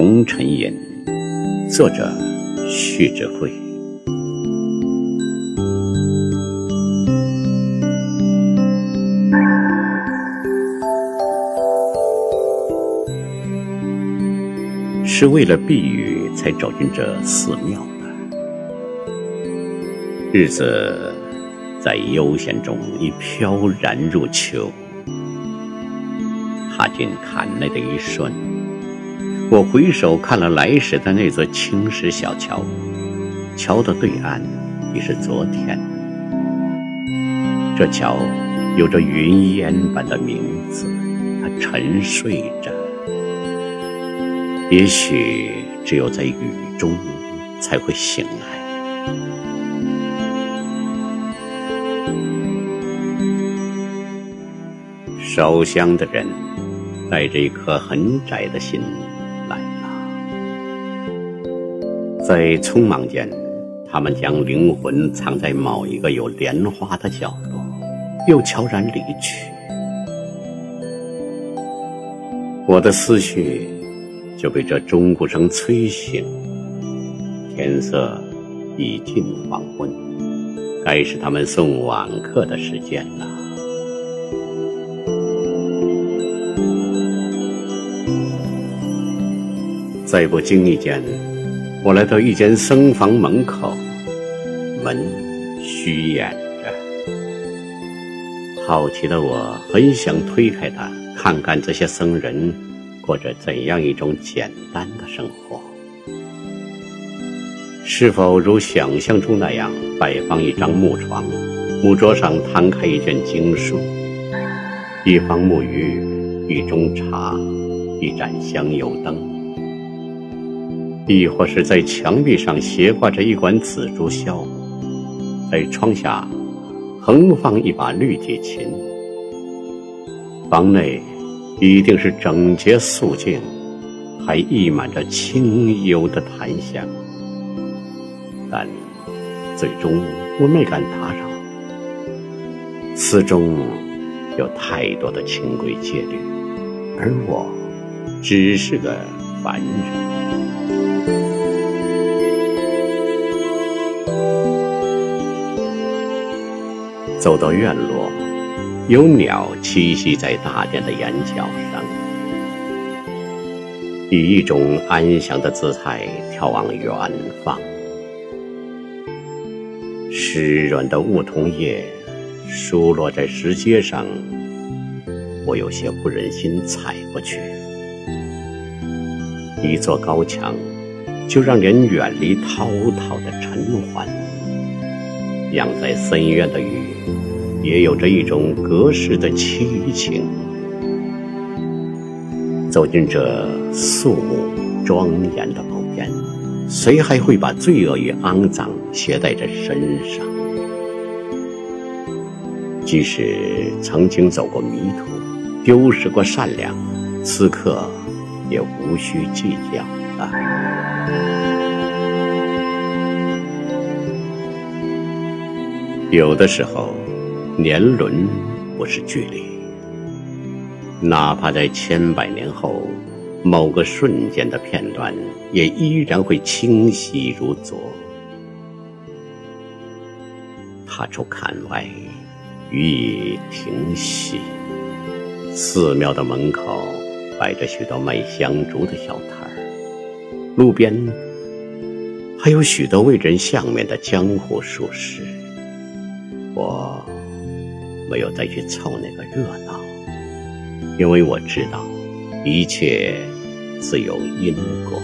红尘饮》，作者徐志慧。是为了避雨才走进这寺庙的，日子在悠闲中已飘然入秋。踏进坎内的一瞬，我回首看了来时的那座青石小桥，桥的对岸已是昨天。这桥有着云烟般的名字，它沉睡着。也许只有在雨中才会醒来。烧香的人。带着一颗很窄的心在匆忙间，他们将灵魂藏在某一个有莲花的角落，又悄然离去。我的思绪就被这钟鼓声催醒。天色已近黄昏，该是他们送晚课的时间了。在不经意间，我来到一间僧房门口，门虚掩着。好奇的我很想推开它，看看这些僧人过着怎样一种简单的生活。是否如想象中那样，摆放一张木床，木桌上摊开一卷经书，一方木鱼，一盅茶，一盏香油灯。亦或是在墙壁上斜挂着一管紫竹箫，在窗下横放一把绿秸琴。房内一定是整洁肃静，还溢满着清幽的檀香。但最终我没敢打扰，寺中有太多的清规戒律，而我只是个凡人。走到院落，有鸟栖息在大殿的檐角上，以一种安详的姿态眺望远方。湿润的梧桐叶疏落在石阶上，我有些不忍心踩过去。一座高墙，就让人远离滔滔的尘寰。养在深院的鱼，也有着一种隔世的凄情。走进这肃穆庄严的茅间，谁还会把罪恶与肮脏携带在身上？即使曾经走过迷途，丢失过善良，此刻也无需计较了。有的时候，年轮不是距离，哪怕在千百年后，某个瞬间的片段，也依然会清晰如昨。踏出槛外，雨已停息，寺庙的门口摆着许多卖香烛的小摊儿，路边还有许多为人相面的江湖术士。我没有再去凑那个热闹，因为我知道，一切自有因果。